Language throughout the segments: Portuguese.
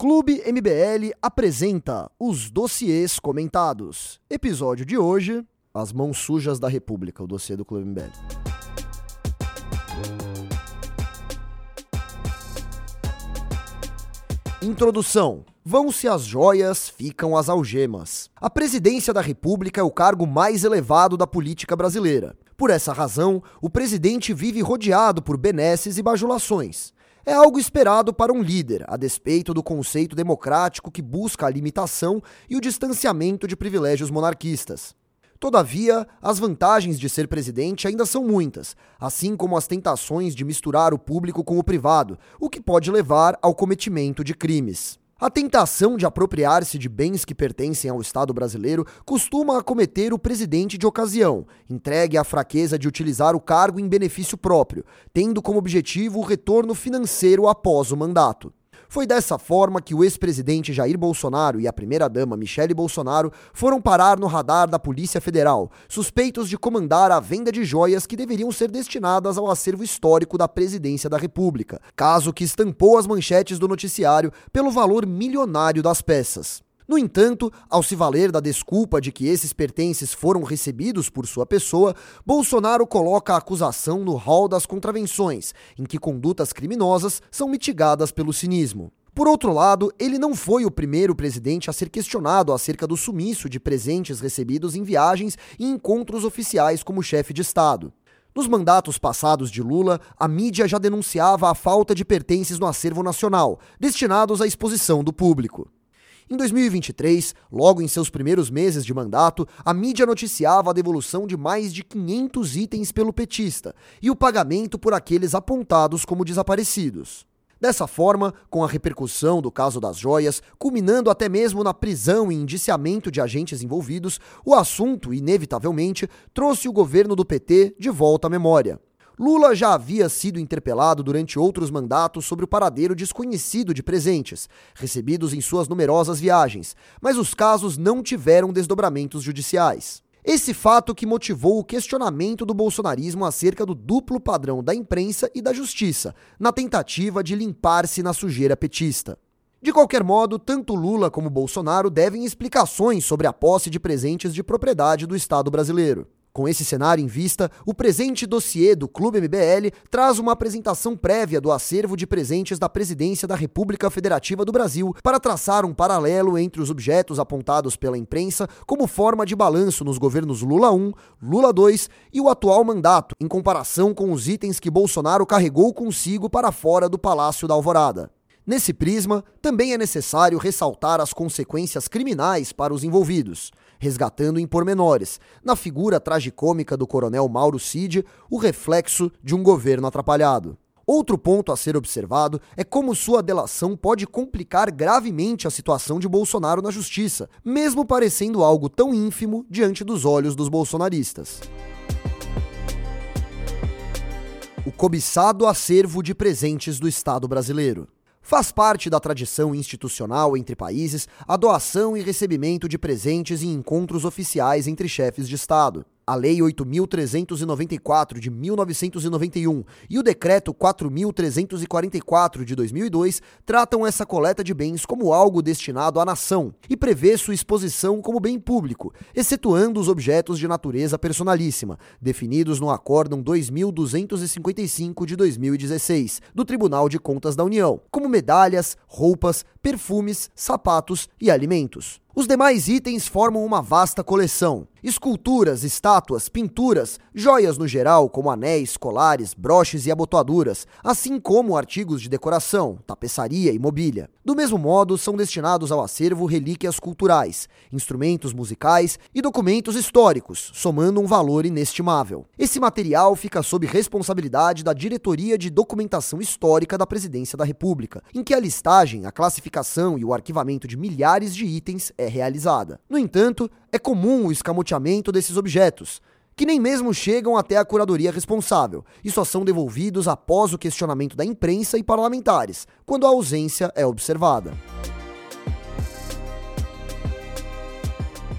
Clube MBL apresenta os dossiês comentados. Episódio de hoje: As Mãos Sujas da República, o dossiê do Clube MBL. Introdução. Vão-se as joias, ficam as algemas. A presidência da República é o cargo mais elevado da política brasileira. Por essa razão, o presidente vive rodeado por benesses e bajulações é algo esperado para um líder, a despeito do conceito democrático que busca a limitação e o distanciamento de privilégios monarquistas. Todavia, as vantagens de ser presidente ainda são muitas, assim como as tentações de misturar o público com o privado, o que pode levar ao cometimento de crimes. A tentação de apropriar-se de bens que pertencem ao Estado brasileiro costuma acometer o presidente de ocasião, entregue à fraqueza de utilizar o cargo em benefício próprio, tendo como objetivo o retorno financeiro após o mandato. Foi dessa forma que o ex-presidente Jair Bolsonaro e a primeira-dama Michele Bolsonaro foram parar no radar da Polícia Federal, suspeitos de comandar a venda de joias que deveriam ser destinadas ao acervo histórico da Presidência da República, caso que estampou as manchetes do noticiário pelo valor milionário das peças. No entanto, ao se valer da desculpa de que esses pertences foram recebidos por sua pessoa, Bolsonaro coloca a acusação no rol das contravenções, em que condutas criminosas são mitigadas pelo cinismo. Por outro lado, ele não foi o primeiro presidente a ser questionado acerca do sumiço de presentes recebidos em viagens e encontros oficiais como chefe de Estado. Nos mandatos passados de Lula, a mídia já denunciava a falta de pertences no acervo nacional, destinados à exposição do público. Em 2023, logo em seus primeiros meses de mandato, a mídia noticiava a devolução de mais de 500 itens pelo petista e o pagamento por aqueles apontados como desaparecidos. Dessa forma, com a repercussão do caso das joias, culminando até mesmo na prisão e indiciamento de agentes envolvidos, o assunto, inevitavelmente, trouxe o governo do PT de volta à memória. Lula já havia sido interpelado durante outros mandatos sobre o paradeiro desconhecido de presentes, recebidos em suas numerosas viagens, mas os casos não tiveram desdobramentos judiciais. Esse fato que motivou o questionamento do bolsonarismo acerca do duplo padrão da imprensa e da justiça, na tentativa de limpar-se na sujeira petista. De qualquer modo, tanto Lula como Bolsonaro devem explicações sobre a posse de presentes de propriedade do Estado brasileiro. Com esse cenário em vista, o presente dossiê do Clube MBL traz uma apresentação prévia do acervo de presentes da Presidência da República Federativa do Brasil para traçar um paralelo entre os objetos apontados pela imprensa como forma de balanço nos governos Lula 1, Lula 2 e o atual mandato, em comparação com os itens que Bolsonaro carregou consigo para fora do Palácio da Alvorada. Nesse prisma, também é necessário ressaltar as consequências criminais para os envolvidos resgatando em pormenores, na figura tragicômica do coronel Mauro Cid, o reflexo de um governo atrapalhado. Outro ponto a ser observado é como sua delação pode complicar gravemente a situação de Bolsonaro na justiça, mesmo parecendo algo tão ínfimo diante dos olhos dos bolsonaristas. O cobiçado acervo de presentes do Estado brasileiro. Faz parte da tradição institucional entre países a doação e recebimento de presentes em encontros oficiais entre chefes de Estado a Lei 8.394 de 1991 e o Decreto 4.344 de 2002 tratam essa coleta de bens como algo destinado à nação e prevê sua exposição como bem público, excetuando os objetos de natureza personalíssima, definidos no Acórdão 2255 de 2016 do Tribunal de Contas da União, como medalhas, roupas, perfumes, sapatos e alimentos. Os demais itens formam uma vasta coleção. Esculturas, estátuas, pinturas, joias no geral, como anéis, colares, broches e abotoaduras, assim como artigos de decoração, tapeçaria e mobília. Do mesmo modo, são destinados ao acervo relíquias culturais, instrumentos musicais e documentos históricos, somando um valor inestimável. Esse material fica sob responsabilidade da Diretoria de Documentação Histórica da Presidência da República, em que a listagem, a classificação e o arquivamento de milhares de itens é realizada. No entanto, é comum o escamoteamento desses objetos, que nem mesmo chegam até a curadoria responsável e só são devolvidos após o questionamento da imprensa e parlamentares, quando a ausência é observada.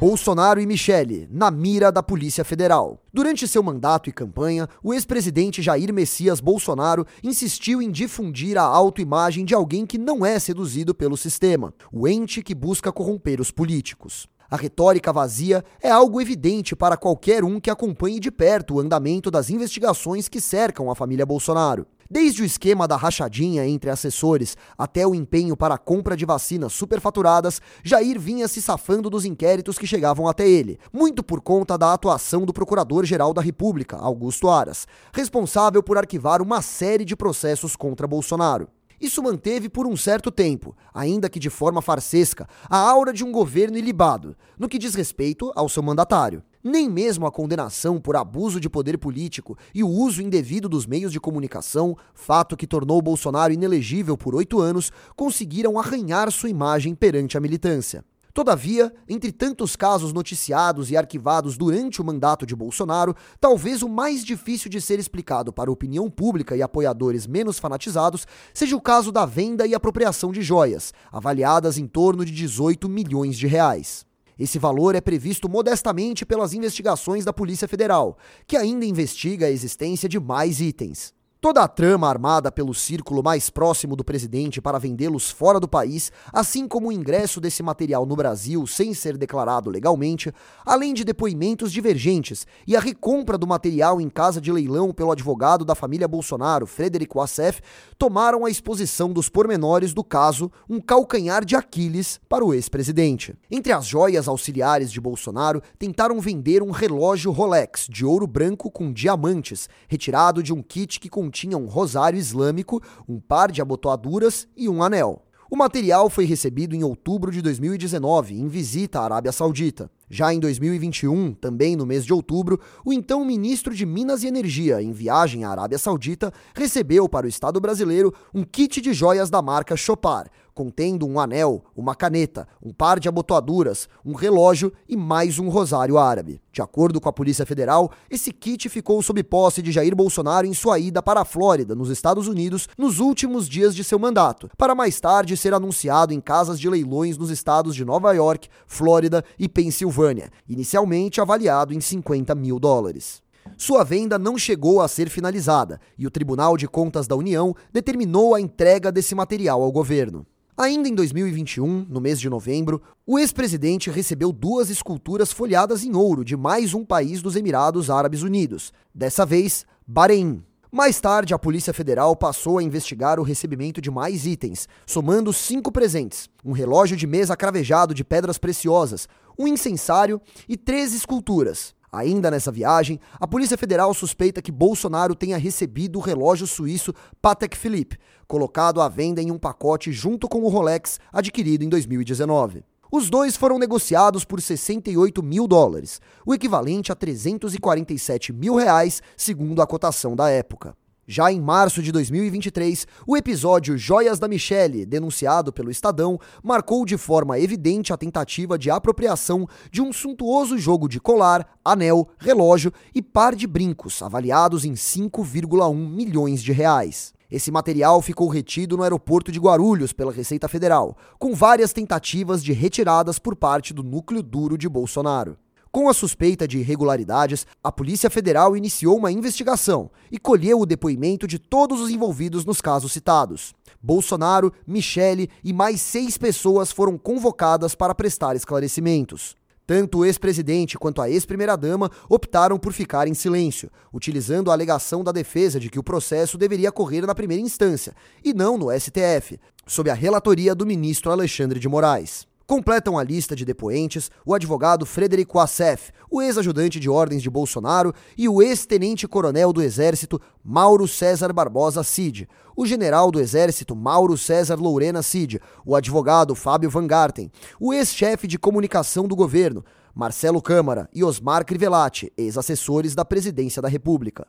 Bolsonaro e Michele, na mira da Polícia Federal. Durante seu mandato e campanha, o ex-presidente Jair Messias Bolsonaro insistiu em difundir a autoimagem de alguém que não é seduzido pelo sistema, o ente que busca corromper os políticos. A retórica vazia é algo evidente para qualquer um que acompanhe de perto o andamento das investigações que cercam a família Bolsonaro. Desde o esquema da rachadinha entre assessores até o empenho para a compra de vacinas superfaturadas, Jair vinha se safando dos inquéritos que chegavam até ele, muito por conta da atuação do Procurador-Geral da República, Augusto Aras, responsável por arquivar uma série de processos contra Bolsonaro. Isso manteve por um certo tempo, ainda que de forma farsesca, a aura de um governo ilibado, no que diz respeito ao seu mandatário. Nem mesmo a condenação por abuso de poder político e o uso indevido dos meios de comunicação, fato que tornou Bolsonaro inelegível por oito anos, conseguiram arranhar sua imagem perante a militância. Todavia, entre tantos casos noticiados e arquivados durante o mandato de Bolsonaro, talvez o mais difícil de ser explicado para a opinião pública e apoiadores menos fanatizados seja o caso da venda e apropriação de joias, avaliadas em torno de 18 milhões de reais. Esse valor é previsto modestamente pelas investigações da Polícia Federal, que ainda investiga a existência de mais itens. Toda a trama armada pelo círculo mais próximo do presidente para vendê-los fora do país, assim como o ingresso desse material no Brasil sem ser declarado legalmente, além de depoimentos divergentes e a recompra do material em casa de leilão pelo advogado da família Bolsonaro, Frederico Assef, tomaram a exposição dos pormenores do caso um calcanhar de Aquiles para o ex-presidente. Entre as joias auxiliares de Bolsonaro, tentaram vender um relógio Rolex de ouro branco com diamantes, retirado de um kit que continha um rosário islâmico, um par de abotoaduras e um anel. O material foi recebido em outubro de 2019, em visita à Arábia Saudita. Já em 2021, também no mês de outubro, o então ministro de Minas e Energia, em viagem à Arábia Saudita, recebeu para o Estado brasileiro um kit de joias da marca Chopar, contendo um anel, uma caneta, um par de abotoaduras, um relógio e mais um rosário árabe. De acordo com a Polícia Federal, esse kit ficou sob posse de Jair Bolsonaro em sua ida para a Flórida, nos Estados Unidos, nos últimos dias de seu mandato, para mais tarde ser anunciado em casas de leilões nos estados de Nova York, Flórida e Pensilvânia, inicialmente avaliado em 50 mil dólares. Sua venda não chegou a ser finalizada e o Tribunal de Contas da União determinou a entrega desse material ao governo. Ainda em 2021, no mês de novembro, o ex-presidente recebeu duas esculturas folhadas em ouro de mais um país dos Emirados Árabes Unidos, dessa vez, Bahrein. Mais tarde, a Polícia Federal passou a investigar o recebimento de mais itens, somando cinco presentes: um relógio de mesa cravejado de pedras preciosas, um incensário e três esculturas. Ainda nessa viagem, a Polícia Federal suspeita que Bolsonaro tenha recebido o relógio suíço Patek Philippe, colocado à venda em um pacote junto com o Rolex adquirido em 2019. Os dois foram negociados por 68 mil dólares, o equivalente a 347 mil reais, segundo a cotação da época. Já em março de 2023, o episódio Joias da Michelle, denunciado pelo Estadão, marcou de forma evidente a tentativa de apropriação de um suntuoso jogo de colar, anel, relógio e par de brincos, avaliados em 5,1 milhões de reais. Esse material ficou retido no aeroporto de Guarulhos pela Receita Federal, com várias tentativas de retiradas por parte do núcleo duro de Bolsonaro. Com a suspeita de irregularidades, a Polícia Federal iniciou uma investigação e colheu o depoimento de todos os envolvidos nos casos citados. Bolsonaro, Michele e mais seis pessoas foram convocadas para prestar esclarecimentos. Tanto o ex-presidente quanto a ex-primeira-dama optaram por ficar em silêncio, utilizando a alegação da defesa de que o processo deveria correr na primeira instância e não no STF, sob a relatoria do ministro Alexandre de Moraes. Completam a lista de depoentes o advogado Frederico Assef, o ex-ajudante de ordens de Bolsonaro, e o ex-tenente-coronel do Exército Mauro César Barbosa Cid, o general do Exército Mauro César Lourena Cid, o advogado Fábio Van Garten, o ex-chefe de comunicação do governo Marcelo Câmara e Osmar Crivellati, ex-assessores da Presidência da República.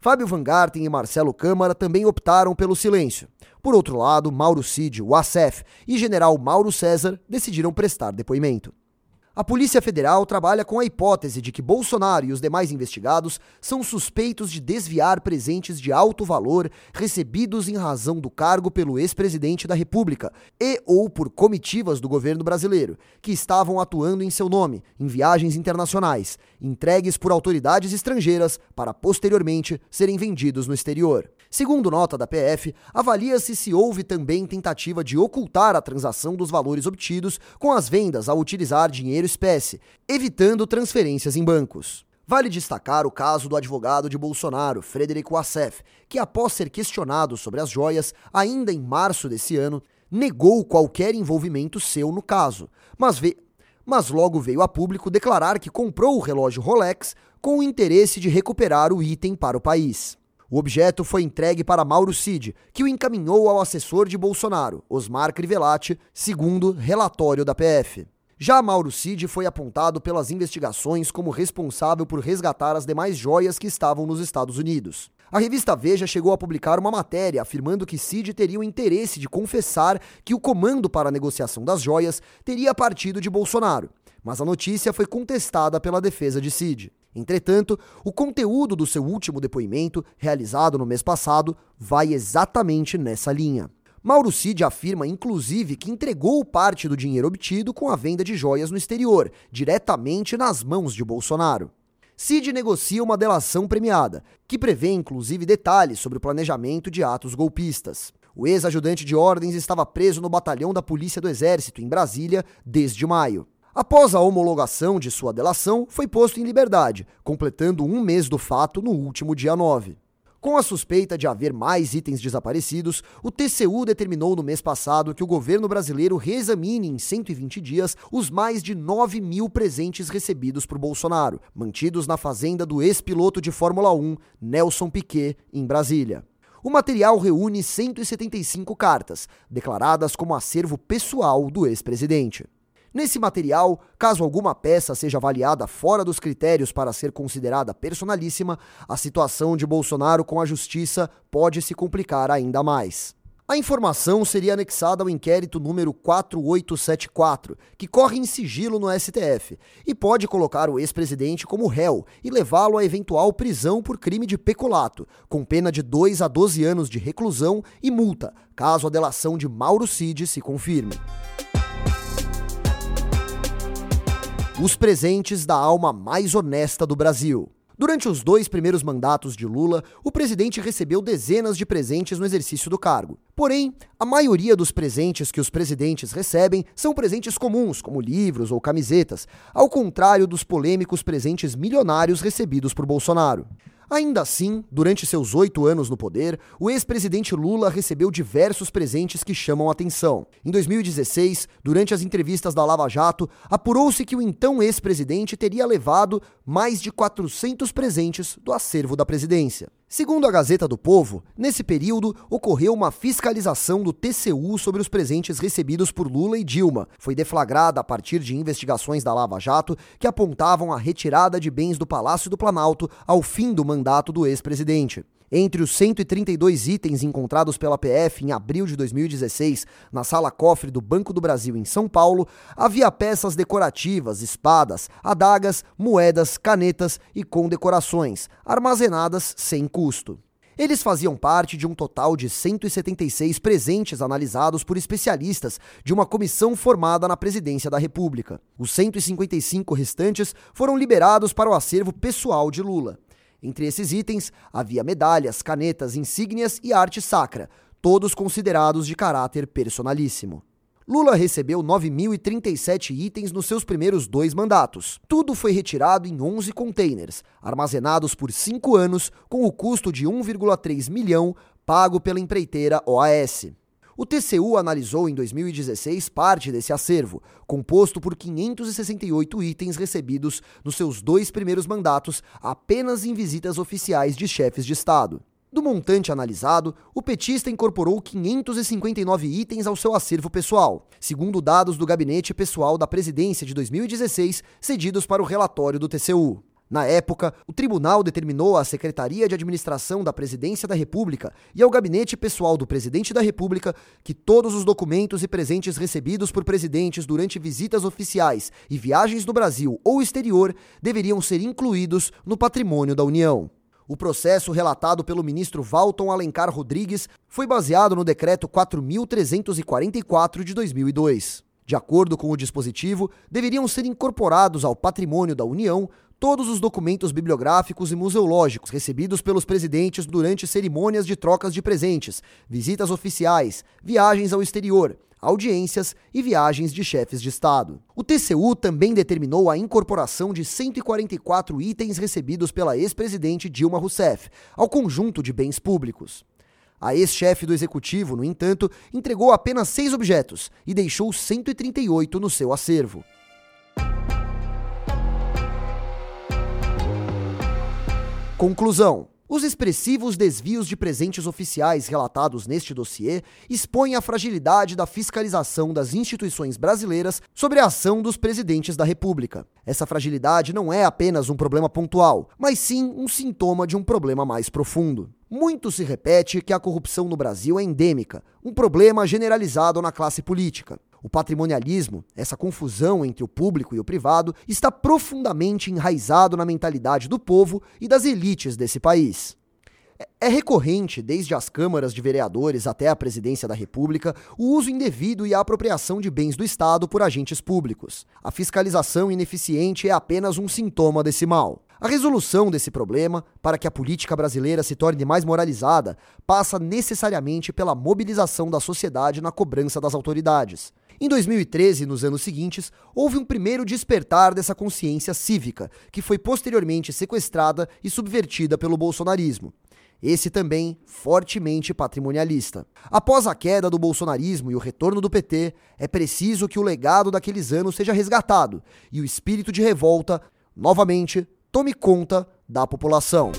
Fábio Van Garten e Marcelo Câmara também optaram pelo silêncio. Por outro lado, Mauro Cid, o ASEF e general Mauro César decidiram prestar depoimento. A Polícia Federal trabalha com a hipótese de que Bolsonaro e os demais investigados são suspeitos de desviar presentes de alto valor recebidos em razão do cargo pelo ex-presidente da República e ou por comitivas do governo brasileiro, que estavam atuando em seu nome em viagens internacionais, entregues por autoridades estrangeiras para posteriormente serem vendidos no exterior. Segundo nota da PF, avalia-se se houve também tentativa de ocultar a transação dos valores obtidos com as vendas ao utilizar dinheiro espécie, evitando transferências em bancos. Vale destacar o caso do advogado de Bolsonaro, Frederico Assef, que, após ser questionado sobre as joias, ainda em março desse ano, negou qualquer envolvimento seu no caso, mas, ve mas logo veio a público declarar que comprou o relógio Rolex com o interesse de recuperar o item para o país. O objeto foi entregue para Mauro Cid, que o encaminhou ao assessor de Bolsonaro, Osmar Crivellati, segundo relatório da PF. Já Mauro Cid foi apontado pelas investigações como responsável por resgatar as demais joias que estavam nos Estados Unidos. A revista Veja chegou a publicar uma matéria afirmando que Cid teria o interesse de confessar que o comando para a negociação das joias teria partido de Bolsonaro, mas a notícia foi contestada pela defesa de Cid. Entretanto, o conteúdo do seu último depoimento, realizado no mês passado, vai exatamente nessa linha. Mauro Cid afirma, inclusive, que entregou parte do dinheiro obtido com a venda de joias no exterior, diretamente nas mãos de Bolsonaro. Cid negocia uma delação premiada, que prevê inclusive detalhes sobre o planejamento de atos golpistas. O ex-ajudante de ordens estava preso no batalhão da Polícia do Exército, em Brasília, desde maio. Após a homologação de sua delação, foi posto em liberdade, completando um mês do fato no último dia 9. Com a suspeita de haver mais itens desaparecidos, o TCU determinou no mês passado que o governo brasileiro reexamine em 120 dias os mais de 9 mil presentes recebidos por Bolsonaro, mantidos na fazenda do ex-piloto de Fórmula 1, Nelson Piquet, em Brasília. O material reúne 175 cartas, declaradas como acervo pessoal do ex-presidente. Nesse material, caso alguma peça seja avaliada fora dos critérios para ser considerada personalíssima, a situação de Bolsonaro com a justiça pode se complicar ainda mais. A informação seria anexada ao inquérito número 4874, que corre em sigilo no STF, e pode colocar o ex-presidente como réu e levá-lo a eventual prisão por crime de peculato, com pena de 2 a 12 anos de reclusão e multa, caso a delação de Mauro Cid se confirme. Os presentes da alma mais honesta do Brasil. Durante os dois primeiros mandatos de Lula, o presidente recebeu dezenas de presentes no exercício do cargo. Porém, a maioria dos presentes que os presidentes recebem são presentes comuns, como livros ou camisetas, ao contrário dos polêmicos presentes milionários recebidos por Bolsonaro. Ainda assim, durante seus oito anos no poder, o ex-presidente Lula recebeu diversos presentes que chamam atenção. Em 2016, durante as entrevistas da Lava Jato, apurou-se que o então ex-presidente teria levado mais de 400 presentes do acervo da presidência. Segundo a Gazeta do Povo, nesse período ocorreu uma fiscalização do TCU sobre os presentes recebidos por Lula e Dilma. Foi deflagrada a partir de investigações da Lava Jato que apontavam a retirada de bens do Palácio do Planalto ao fim do mandato do ex-presidente. Entre os 132 itens encontrados pela PF em abril de 2016 na sala cofre do Banco do Brasil em São Paulo, havia peças decorativas, espadas, adagas, moedas, canetas e condecorações, armazenadas sem custo. Eles faziam parte de um total de 176 presentes analisados por especialistas de uma comissão formada na Presidência da República. Os 155 restantes foram liberados para o acervo pessoal de Lula. Entre esses itens, havia medalhas, canetas, insígnias e arte sacra, todos considerados de caráter personalíssimo. Lula recebeu 9.037 itens nos seus primeiros dois mandatos. Tudo foi retirado em 11 containers, armazenados por cinco anos, com o custo de 1,3 milhão pago pela empreiteira OAS. O TCU analisou em 2016 parte desse acervo, composto por 568 itens recebidos nos seus dois primeiros mandatos apenas em visitas oficiais de chefes de Estado. Do montante analisado, o petista incorporou 559 itens ao seu acervo pessoal, segundo dados do Gabinete Pessoal da Presidência de 2016, cedidos para o relatório do TCU. Na época, o tribunal determinou à Secretaria de Administração da Presidência da República e ao gabinete pessoal do presidente da República que todos os documentos e presentes recebidos por presidentes durante visitas oficiais e viagens no Brasil ou exterior deveriam ser incluídos no patrimônio da União. O processo relatado pelo ministro Valton Alencar Rodrigues foi baseado no decreto 4344 de 2002. De acordo com o dispositivo, deveriam ser incorporados ao patrimônio da União todos os documentos bibliográficos e museológicos recebidos pelos presidentes durante cerimônias de trocas de presentes, visitas oficiais, viagens ao exterior, audiências e viagens de chefes de Estado. O TCU também determinou a incorporação de 144 itens recebidos pela ex-presidente Dilma Rousseff ao conjunto de bens públicos. A ex-chefe do executivo, no entanto, entregou apenas seis objetos e deixou 138 no seu acervo. Conclusão. Os expressivos desvios de presentes oficiais relatados neste dossiê expõem a fragilidade da fiscalização das instituições brasileiras sobre a ação dos presidentes da República. Essa fragilidade não é apenas um problema pontual, mas sim um sintoma de um problema mais profundo. Muito se repete que a corrupção no Brasil é endêmica, um problema generalizado na classe política. O patrimonialismo, essa confusão entre o público e o privado, está profundamente enraizado na mentalidade do povo e das elites desse país. É, é recorrente, desde as câmaras de vereadores até a presidência da República, o uso indevido e a apropriação de bens do Estado por agentes públicos. A fiscalização ineficiente é apenas um sintoma desse mal. A resolução desse problema, para que a política brasileira se torne mais moralizada, passa necessariamente pela mobilização da sociedade na cobrança das autoridades. Em 2013 e nos anos seguintes, houve um primeiro despertar dessa consciência cívica, que foi posteriormente sequestrada e subvertida pelo bolsonarismo. Esse também fortemente patrimonialista. Após a queda do bolsonarismo e o retorno do PT, é preciso que o legado daqueles anos seja resgatado e o espírito de revolta, novamente, tome conta da população.